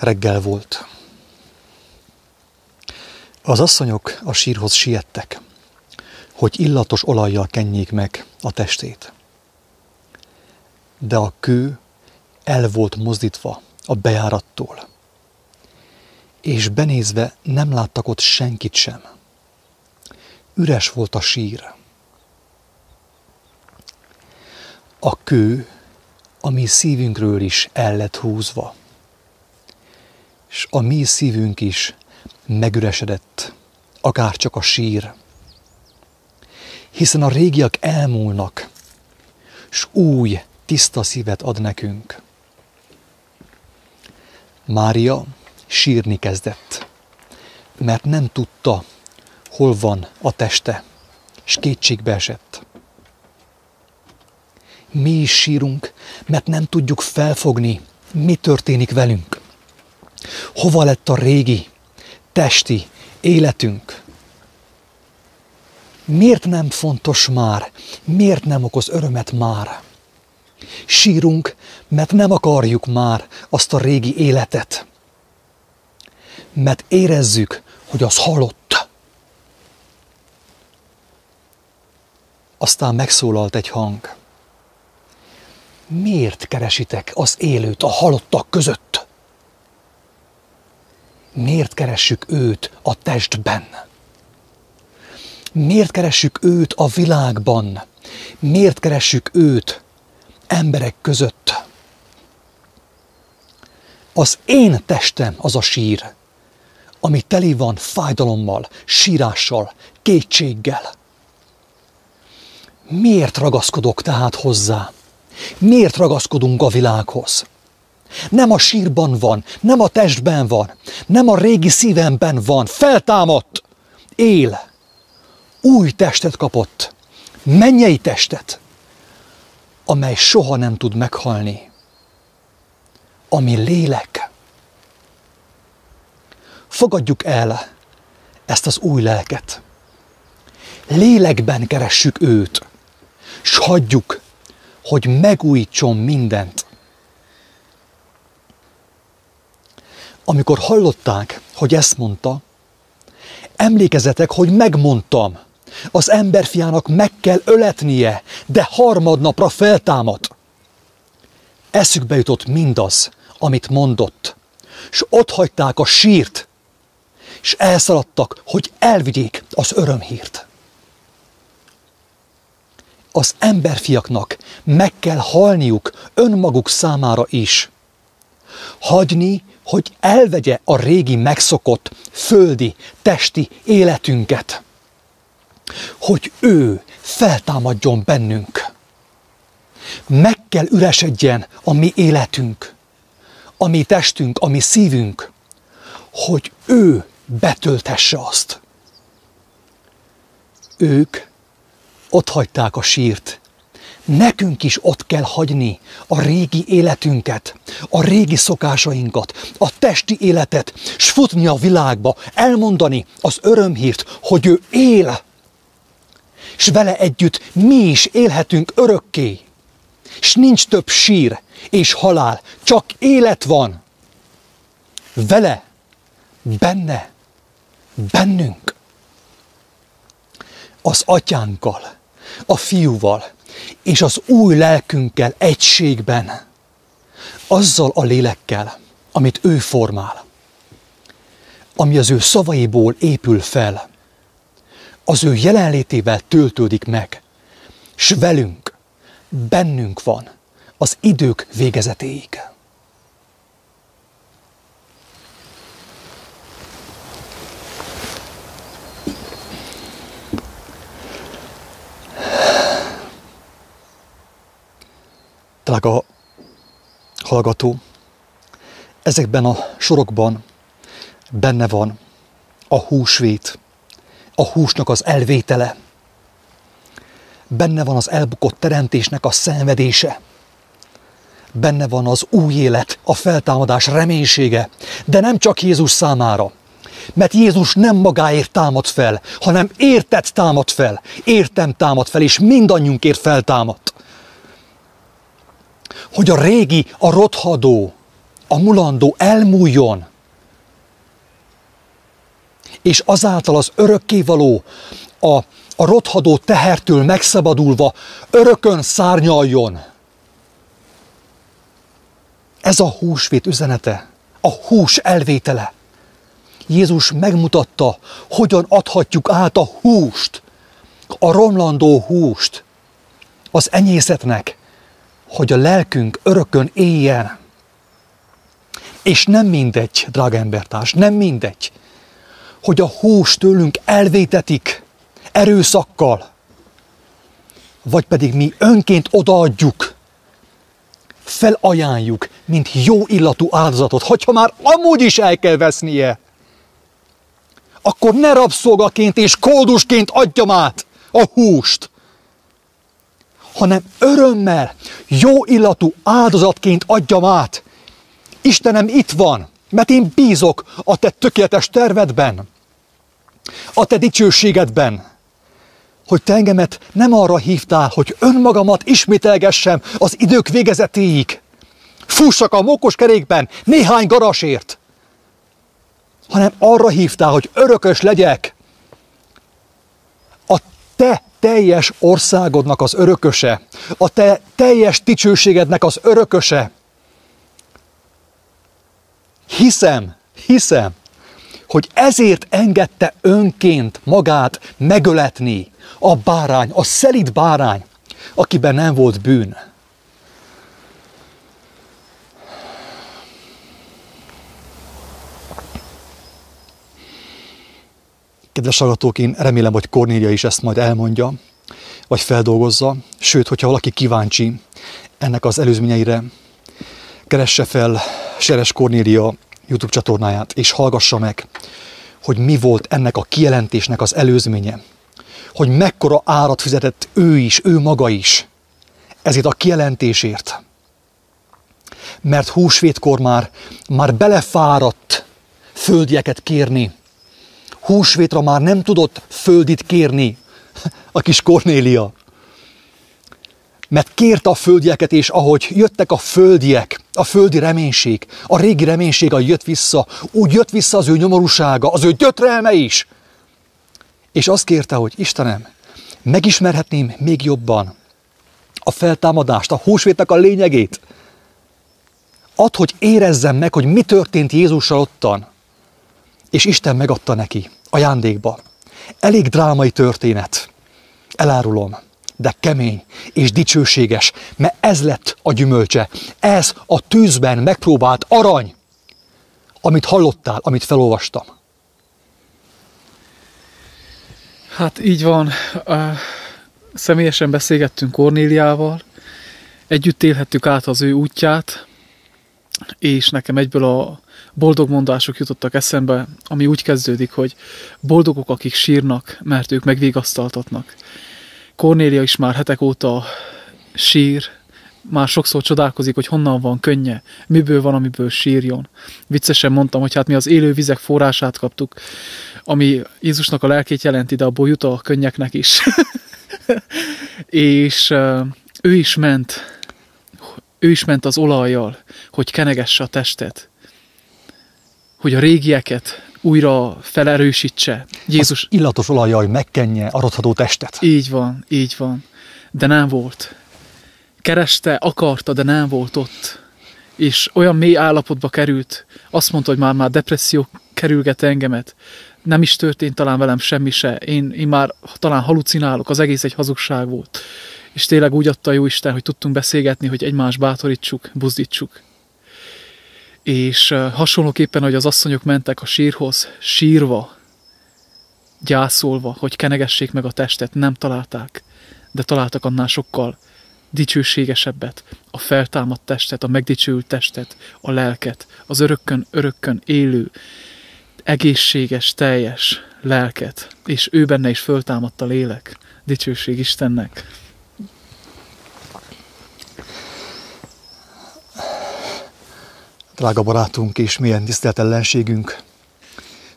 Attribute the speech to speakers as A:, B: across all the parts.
A: Reggel volt. Az asszonyok a sírhoz siettek, hogy illatos olajjal kenjék meg a testét. De a kő el volt mozdítva a bejárattól, és benézve nem láttak ott senkit sem. Üres volt a sír. A kő a mi szívünkről is el lett húzva és a mi szívünk is megüresedett, akár csak a sír. Hiszen a régiak elmúlnak, és új, tiszta szívet ad nekünk. Mária sírni kezdett, mert nem tudta, hol van a teste, és kétségbe esett. Mi is sírunk, mert nem tudjuk felfogni, mi történik velünk. Hova lett a régi, testi életünk? Miért nem fontos már? Miért nem okoz örömet már? Sírunk, mert nem akarjuk már azt a régi életet. Mert érezzük, hogy az halott. Aztán megszólalt egy hang. Miért keresitek az élőt a halottak között? Miért keressük őt a testben? Miért keressük őt a világban? Miért keressük őt emberek között? Az én testem az a sír, ami teli van fájdalommal, sírással, kétséggel. Miért ragaszkodok tehát hozzá? Miért ragaszkodunk a világhoz? Nem a sírban van, nem a testben van, nem a régi szívemben van, feltámadt, él, új testet kapott, mennyei testet, amely soha nem tud meghalni, ami lélek. Fogadjuk el ezt az új lelket. Lélekben keressük őt, s hagyjuk, hogy megújítson mindent amikor hallották, hogy ezt mondta, emlékezetek, hogy megmondtam, az emberfiának meg kell öletnie, de harmadnapra feltámad. Eszükbe jutott mindaz, amit mondott, és ott hagyták a sírt, és elszaladtak, hogy elvigyék az örömhírt. Az emberfiaknak meg kell halniuk önmaguk számára is. Hagyni hogy elvegye a régi megszokott földi, testi életünket. Hogy ő feltámadjon bennünk. Meg kell üresedjen a mi életünk, a mi testünk, a mi szívünk, hogy ő betöltesse azt. Ők ott hagyták a sírt, Nekünk is ott kell hagyni a régi életünket, a régi szokásainkat, a testi életet, s futni a világba, elmondani az örömhírt, hogy ő él, és vele együtt mi is élhetünk örökké. És nincs több sír és halál, csak élet van. Vele, benne, bennünk. Az atyánkkal, a fiúval, és az új lelkünkkel egységben, azzal a lélekkel, amit ő formál, ami az ő szavaiból épül fel, az ő jelenlétével töltődik meg, s velünk, bennünk van az idők végezetéig. Drága hallgató, ezekben a sorokban benne van a húsvét, a húsnak az elvétele, benne van az elbukott teremtésnek a szenvedése, benne van az új élet, a feltámadás reménysége, de nem csak Jézus számára, mert Jézus nem magáért támad fel, hanem értett támad fel, értem támad fel, és mindannyiunkért feltámadt hogy a régi, a rothadó, a mulandó elmúljon, és azáltal az örökkévaló, a, a rothadó tehertől megszabadulva örökön szárnyaljon. Ez a húsvét üzenete, a hús elvétele. Jézus megmutatta, hogyan adhatjuk át a húst, a romlandó húst az enyészetnek, hogy a lelkünk örökön éljen. És nem mindegy, drága embertárs, nem mindegy, hogy a hús tőlünk elvétetik erőszakkal, vagy pedig mi önként odaadjuk, felajánljuk, mint jó illatú áldozatot, hogyha már amúgy is el kell vesznie, akkor ne rabszolgaként és koldusként adjam át a húst, hanem örömmel, jó illatú áldozatként adjam át. Istenem itt van, mert én bízok a te tökéletes tervedben, a te dicsőségedben, hogy te engemet nem arra hívtál, hogy önmagamat ismételgessem az idők végezetéig, fussak a mókos kerékben néhány garasért, hanem arra hívtál, hogy örökös legyek, te teljes országodnak az örököse, a te teljes dicsőségednek az örököse. Hiszem, hiszem, hogy ezért engedte önként magát megöletni a bárány, a szelid bárány, akiben nem volt bűn. Kedves hallgatók, én remélem, hogy Kornélia is ezt majd elmondja, vagy feldolgozza. Sőt, hogyha valaki kíváncsi ennek az előzményeire, keresse fel Seres Kornélia YouTube csatornáját, és hallgassa meg, hogy mi volt ennek a kijelentésnek az előzménye. Hogy mekkora árat fizetett ő is, ő maga is ezért a kijelentésért. Mert húsvétkor már, már belefáradt földieket kérni, húsvétra már nem tudott földit kérni a kis Kornélia. Mert kérte a földieket, és ahogy jöttek a földiek, a földi reménység, a régi reménység, ahogy jött vissza, úgy jött vissza az ő nyomorúsága, az ő gyötrelme is. És azt kérte, hogy Istenem, megismerhetném még jobban a feltámadást, a húsvétnek a lényegét. Add, hogy érezzem meg, hogy mi történt Jézussal ottan. És Isten megadta neki ajándékba. Elég drámai történet, elárulom, de kemény és dicsőséges, mert ez lett a gyümölcse. Ez a tűzben megpróbált arany, amit hallottál, amit felolvastam.
B: Hát így van. Személyesen beszélgettünk Kornéliával, együtt élhettük át az ő útját, és nekem egyből a boldog mondások jutottak eszembe, ami úgy kezdődik, hogy boldogok, akik sírnak, mert ők megvigasztaltatnak. Kornélia is már hetek óta sír, már sokszor csodálkozik, hogy honnan van könnye, miből van, amiből sírjon. Viccesen mondtam, hogy hát mi az élő vizek forrását kaptuk, ami Jézusnak a lelkét jelenti, de abból jut a könnyeknek is. és ő is ment, ő is ment az olajjal, hogy kenegesse a testet, hogy a régieket újra felerősítse.
A: Jézus... Az illatos olajjal megkenje a rothadó testet.
B: Így van, így van. De nem volt. Kereste, akarta, de nem volt ott. És olyan mély állapotba került, azt mondta, hogy már-már depresszió kerülget engemet. Nem is történt talán velem semmi se. Én, én már talán halucinálok, az egész egy hazugság volt. És tényleg úgy adta a Jóisten, hogy tudtunk beszélgetni, hogy egymást bátorítsuk, buzdítsuk és hasonlóképpen, hogy az asszonyok mentek a sírhoz, sírva, gyászolva, hogy kenegessék meg a testet, nem találták, de találtak annál sokkal dicsőségesebbet, a feltámadt testet, a megdicsőült testet, a lelket, az örökkön, örökkön élő, egészséges, teljes lelket, és ő benne is föltámadt a lélek. Dicsőség Istennek!
A: Drága barátunk és milyen tisztelt ellenségünk,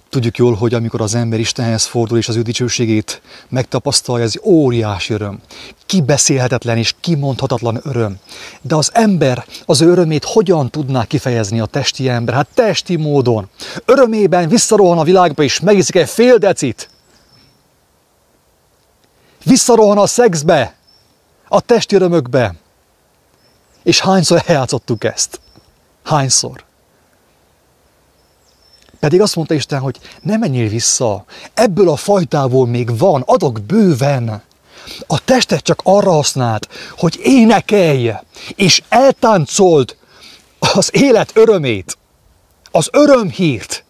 A: Tudjuk jól, hogy amikor az ember Istenhez fordul és az ő dicsőségét megtapasztalja, ez óriási öröm. Kibeszélhetetlen és kimondhatatlan öröm. De az ember az örömét hogyan tudná kifejezni a testi ember? Hát testi módon. Örömében visszarohan a világba és megiszik egy fél decit. Visszarohan a szexbe, a testi örömökbe. És hányszor eljátszottuk ezt? Hányszor? Pedig azt mondta Isten, hogy ne menjél vissza, ebből a fajtából még van, adok bőven. A testet csak arra használt, hogy énekelj, és eltáncold az élet örömét, az örömhírt.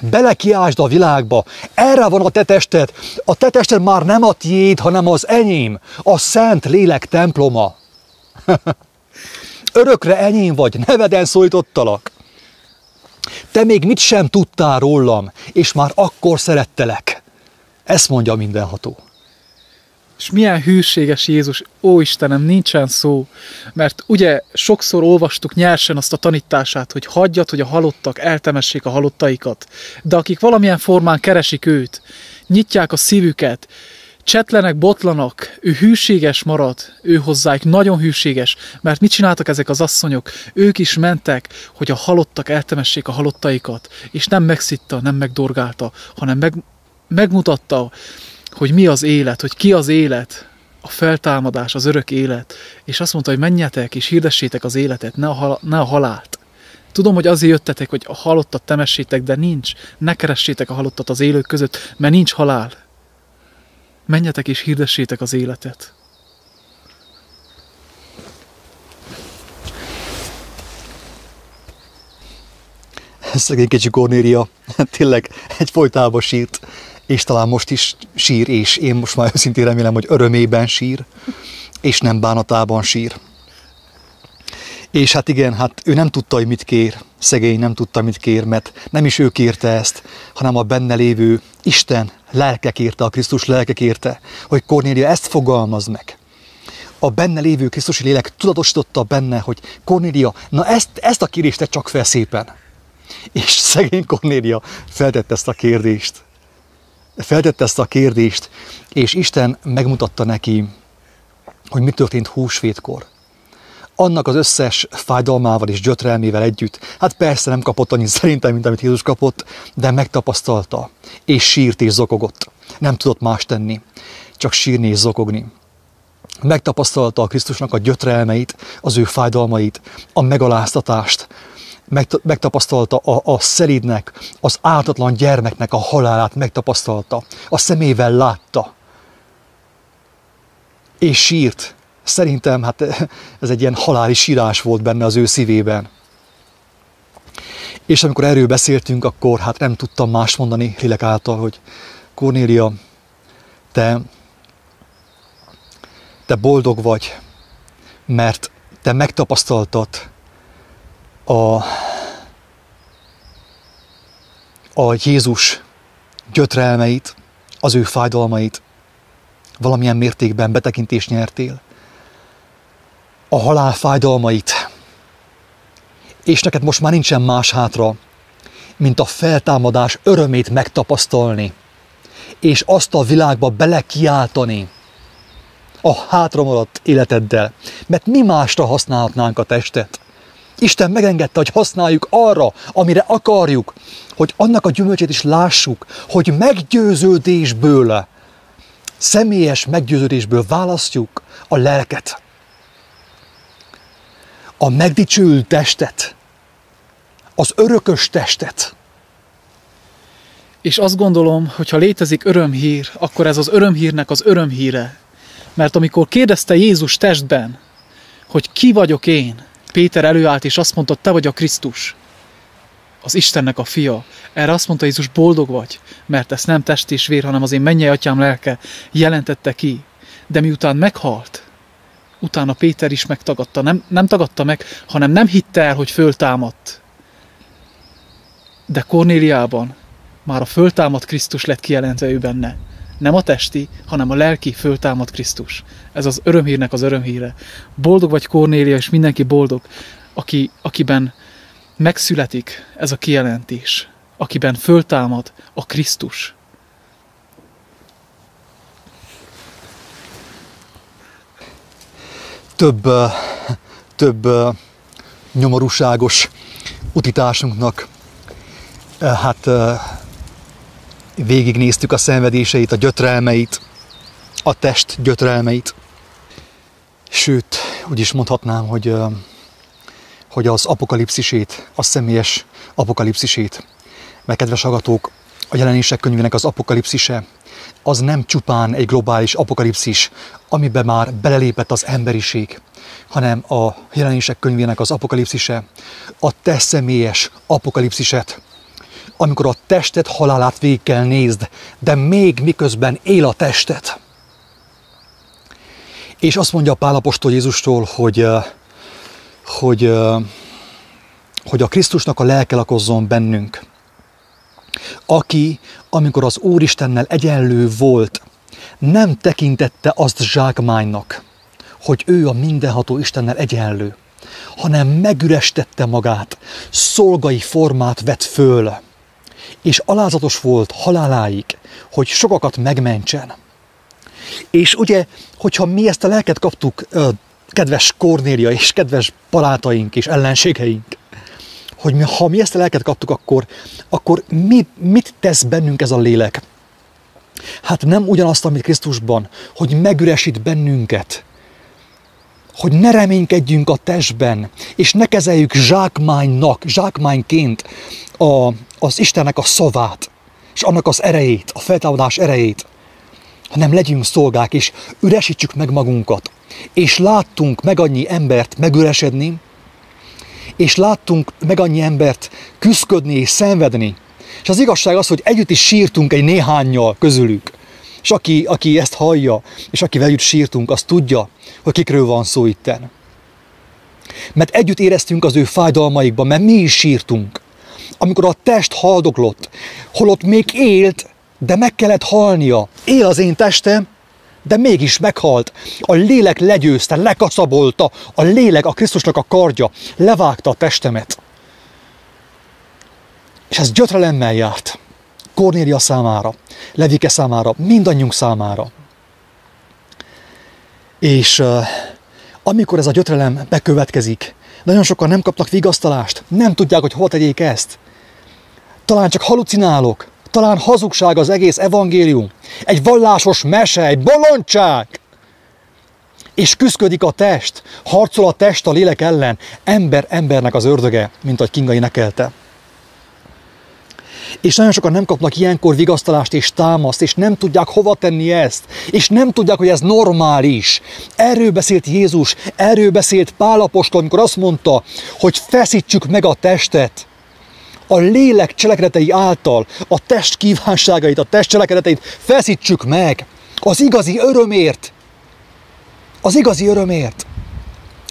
A: Belekiásd a világba, erre van a te tested. A te tested már nem a tiéd, hanem az enyém, a szent lélek temploma. Örökre enyém vagy, neveden szólítottalak. Te még mit sem tudtál rólam, és már akkor szerettelek. Ezt mondja mindenható.
B: És milyen hűséges Jézus, ó Istenem, nincsen szó, mert ugye sokszor olvastuk nyersen azt a tanítását, hogy hagyjad, hogy a halottak eltemessék a halottaikat, de akik valamilyen formán keresik őt, nyitják a szívüket, csetlenek, botlanak, ő hűséges marad, ő hozzájuk nagyon hűséges, mert mit csináltak ezek az asszonyok? Ők is mentek, hogy a halottak eltemessék a halottaikat, és nem megszitta, nem megdorgálta, hanem meg, megmutatta, hogy mi az élet, hogy ki az élet, a feltámadás, az örök élet, és azt mondta, hogy menjetek és hirdessétek az életet, ne a, hal- ne a halált. Tudom, hogy azért jöttetek, hogy a halottat temessétek, de nincs. Ne keressétek a halottat az élők között, mert nincs halál menjetek és hirdessétek az életet.
A: Szegény kicsi Kornélia tényleg egy folytában sírt, és talán most is sír, és én most már őszintén remélem, hogy örömében sír, és nem bánatában sír. És hát igen, hát ő nem tudta, hogy mit kér. Szegény nem tudta, mit kér, mert nem is ő kérte ezt, hanem a benne lévő Isten lelke kérte, a Krisztus lelke kérte, hogy Kornélia ezt fogalmaz meg. A benne lévő Krisztusi lélek tudatosította benne, hogy Kornélia, na ezt, ezt a kérést csak fel szépen. És szegény Kornélia feltette ezt a kérdést. Feltette ezt a kérdést, és Isten megmutatta neki, hogy mi történt húsvétkor annak az összes fájdalmával és gyötrelmével együtt. Hát persze nem kapott annyit szerintem, mint amit Jézus kapott, de megtapasztalta, és sírt és zokogott. Nem tudott más tenni, csak sírni és zokogni. Megtapasztalta a Krisztusnak a gyötrelmeit, az ő fájdalmait, a megaláztatást, megtapasztalta a, a szelídnek, az ártatlan gyermeknek a halálát, megtapasztalta, a szemével látta, és sírt, Szerintem hát ez egy ilyen haláli sírás volt benne az ő szívében. És amikor erről beszéltünk, akkor hát nem tudtam más mondani lélek által, hogy Kornélia, te, te boldog vagy, mert te megtapasztaltad a, a Jézus gyötrelmeit, az ő fájdalmait, valamilyen mértékben betekintést nyertél a halál fájdalmait, és neked most már nincsen más hátra, mint a feltámadás örömét megtapasztalni, és azt a világba belekiáltani a hátramaradt életeddel, mert mi másra használhatnánk a testet? Isten megengedte, hogy használjuk arra, amire akarjuk, hogy annak a gyümölcsét is lássuk, hogy meggyőződésből, személyes meggyőződésből választjuk a lelket a megdicsőült testet, az örökös testet.
B: És azt gondolom, hogy ha létezik örömhír, akkor ez az örömhírnek az örömhíre. Mert amikor kérdezte Jézus testben, hogy ki vagyok én, Péter előállt és azt mondta, te vagy a Krisztus, az Istennek a fia. Erre azt mondta Jézus, boldog vagy, mert ez nem test és vér, hanem az én mennyei atyám lelke jelentette ki. De miután meghalt, utána Péter is megtagadta. Nem, nem tagadta meg, hanem nem hitte el, hogy föltámadt. De Kornéliában már a föltámadt Krisztus lett kijelentve ő benne. Nem a testi, hanem a lelki föltámadt Krisztus. Ez az örömhírnek az örömhíre. Boldog vagy Kornélia, és mindenki boldog, aki, akiben megszületik ez a kijelentés, akiben föltámad a Krisztus.
A: Több, több nyomorúságos utitársunknak hát végignéztük a szenvedéseit, a gyötrelmeit, a test gyötrelmeit. Sőt, úgy is mondhatnám, hogy, hogy az apokalipszisét, a személyes apokalipszisét. Mert kedves agatók, a jelenések könyvének az apokalipszise, az nem csupán egy globális apokalipszis, amiben már belelépett az emberiség, hanem a jelenések könyvének az apokalipszise, a te személyes apokalipsziset, amikor a testet halálát végig kell nézd, de még miközben él a testet. És azt mondja Pálapostól Jézustól, hogy, hogy, hogy a Krisztusnak a lelke lakozzon bennünk, aki, amikor az Úristennel egyenlő volt, nem tekintette azt zsákmánynak, hogy ő a mindenható Istennel egyenlő, hanem megürestette magát, szolgai formát vett föl, és alázatos volt haláláig, hogy sokakat megmentsen. És ugye, hogyha mi ezt a lelket kaptuk, kedves Kornélia és kedves barátaink és ellenségeink, hogy mi, ha mi ezt a lelket kaptuk, akkor, akkor mi, mit tesz bennünk ez a lélek? Hát nem ugyanazt, amit Krisztusban, hogy megüresít bennünket, hogy ne reménykedjünk a testben, és ne kezeljük zsákmánynak, zsákmányként a, az Istennek a szavát, és annak az erejét, a feltámadás erejét, hanem legyünk szolgák, és üresítsük meg magunkat. És láttunk meg annyi embert megüresedni, és láttunk meg annyi embert küzdködni és szenvedni. És az igazság az, hogy együtt is sírtunk egy néhányjal közülük. És aki, aki ezt hallja, és aki együtt sírtunk, az tudja, hogy kikről van szó itten. Mert együtt éreztünk az ő fájdalmaikban, mert mi is sírtunk. Amikor a test haldoklott, holott még élt, de meg kellett halnia. Él az én testem, de mégis meghalt. A lélek legyőzte, lekaszabolta, a lélek, a Krisztusnak a kardja, levágta a testemet. És ez gyötrelemmel járt. Kornélia számára, Levike számára, mindannyiunk számára. És uh, amikor ez a gyötrelem bekövetkezik, nagyon sokan nem kapnak vigasztalást, nem tudják, hogy hol tegyék ezt. Talán csak halucinálok, talán hazugság az egész evangélium, egy vallásos mese, egy bolondság. És küzdködik a test, harcol a test a lélek ellen, ember embernek az ördöge, mint ahogy Kingai nekelte. És nagyon sokan nem kapnak ilyenkor vigasztalást és támaszt, és nem tudják hova tenni ezt, és nem tudják, hogy ez normális. Erről beszélt Jézus, erről beszélt Pálapostól, amikor azt mondta, hogy feszítsük meg a testet, a lélek cselekedetei által a test kívánságait, a test cselekedeteit feszítsük meg az igazi örömért. Az igazi örömért.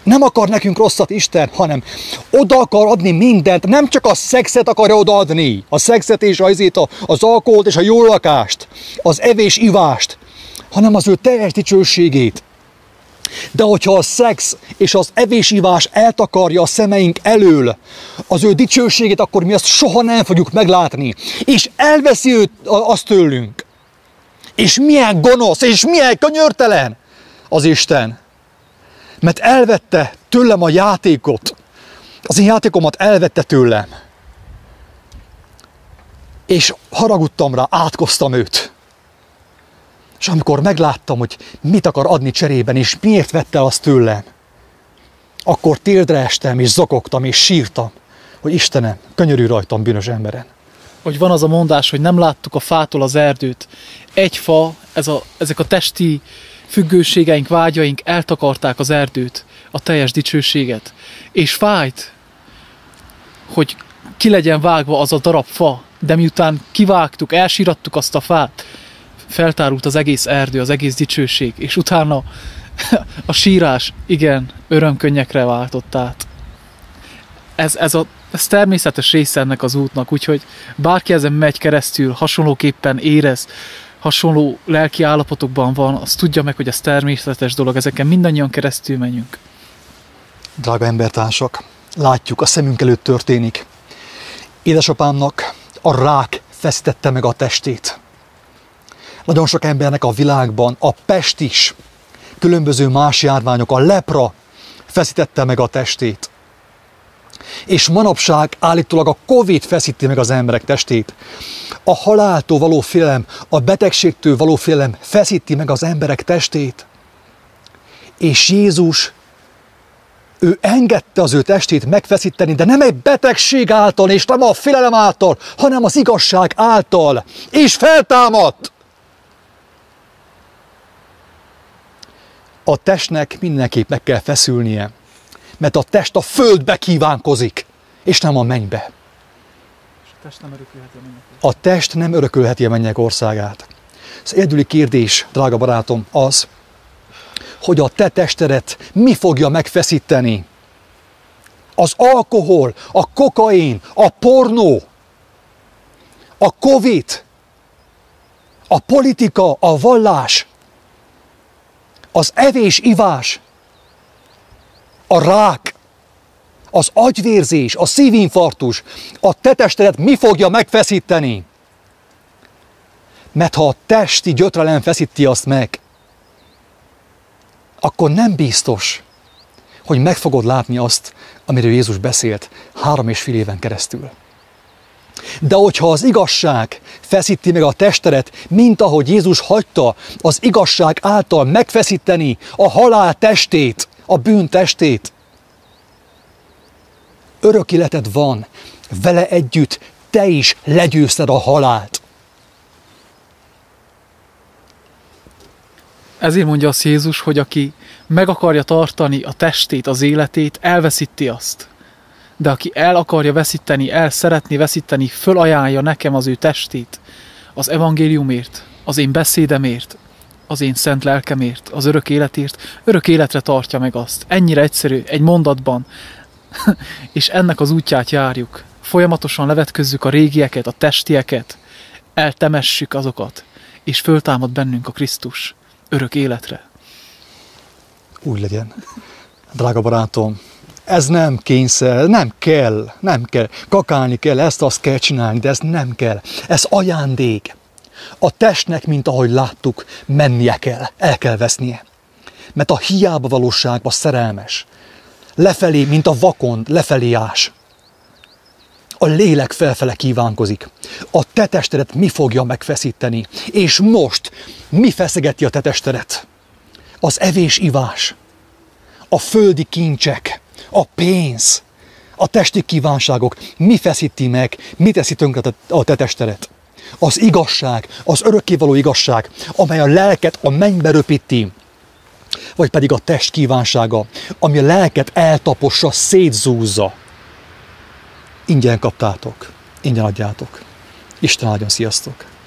A: Nem akar nekünk rosszat Isten, hanem oda akar adni mindent, nem csak a szexet akarja odaadni, a szexet és az, az alkoholt és a jó lakást, az evés-ivást, hanem az ő teljes dicsőségét. De hogyha a szex és az evésivás eltakarja a szemeink elől az ő dicsőségét, akkor mi azt soha nem fogjuk meglátni. És elveszi őt, azt tőlünk. És milyen gonosz, és milyen könyörtelen az Isten. Mert elvette tőlem a játékot. Az én játékomat elvette tőlem. És haragudtam rá, átkoztam őt. És amikor megláttam, hogy mit akar adni cserében, és miért vette azt tőlem, akkor térdre estem, és zokogtam, és sírtam, hogy Istenem, könyörű rajtam bűnös emberen.
B: Hogy van az a mondás, hogy nem láttuk a fától az erdőt. Egy fa, ez a, ezek a testi függőségeink, vágyaink eltakarták az erdőt, a teljes dicsőséget. És fájt, hogy ki legyen vágva az a darab fa, de miután kivágtuk, elsírattuk azt a fát, feltárult az egész erdő, az egész dicsőség, és utána a sírás, igen, örömkönnyekre váltott át. Ez, ez, a, ez természetes része ennek az útnak, úgyhogy bárki ezen megy keresztül, hasonlóképpen érez, hasonló lelki állapotokban van, az tudja meg, hogy ez természetes dolog, ezeken mindannyian keresztül menjünk.
A: Drága embertársak, látjuk, a szemünk előtt történik. Édesapámnak A rák feszítette meg a testét. Nagyon sok embernek a világban a pest is, különböző más járványok, a lepra feszítette meg a testét. És manapság állítólag a Covid feszíti meg az emberek testét. A haláltól való félelem, a betegségtől való félelem feszíti meg az emberek testét. És Jézus, ő engedte az ő testét megfeszíteni, de nem egy betegség által, és nem a félelem által, hanem az igazság által. És feltámadt! A testnek mindenképp meg kell feszülnie mert a test a földbe kívánkozik, és nem a mennybe.
B: a test nem örökölheti a mennyek.
A: A test nem örökölheti a mennyek országát. Az egyedüli kérdés, drága barátom, az, hogy a te testedet mi fogja megfeszíteni. Az alkohol, a kokain, a pornó, a covid, a politika, a vallás, az evés-ivás, a rák, az agyvérzés, a szívinfarktus, a tetestedet mi fogja megfeszíteni? Mert ha a testi gyötrelem feszíti azt meg, akkor nem biztos, hogy meg fogod látni azt, amiről Jézus beszélt három és fél éven keresztül. De hogyha az igazság feszíti meg a testedet, mint ahogy Jézus hagyta az igazság által megfeszíteni a halál testét, a bűn testét. Örök életed van, vele együtt te is legyőzted a halált.
B: Ezért mondja azt Jézus, hogy aki meg akarja tartani a testét, az életét, elveszíti azt. De aki el akarja veszíteni, el szeretné veszíteni, fölajánlja nekem az ő testét, az evangéliumért, az én beszédemért, az én szent lelkemért, az örök életért, örök életre tartja meg azt. Ennyire egyszerű, egy mondatban. és ennek az útját járjuk. Folyamatosan levetközzük a régieket, a testieket, eltemessük azokat, és föltámad bennünk a Krisztus örök életre.
A: Úgy legyen. Drága barátom, ez nem kényszer, nem kell, nem kell. Kakálni kell, ezt azt kell csinálni, de ez nem kell. Ez ajándék. A testnek, mint ahogy láttuk, mennie kell, el kell vesznie. Mert a hiába valóságban szerelmes. Lefelé, mint a vakond, lefelé ás. A lélek felfele kívánkozik. A te testedet mi fogja megfeszíteni? És most mi feszegeti a te testedet? Az evés-ivás, a földi kincsek, a pénz, a testi kívánságok, mi feszíti meg, mi teszi tönkre a te testedet? az igazság, az örökkévaló igazság, amely a lelket a mennybe röpíti, vagy pedig a test kívánsága, ami a lelket eltapossa, szétzúzza. Ingyen kaptátok, ingyen adjátok. Isten áldjon, sziasztok!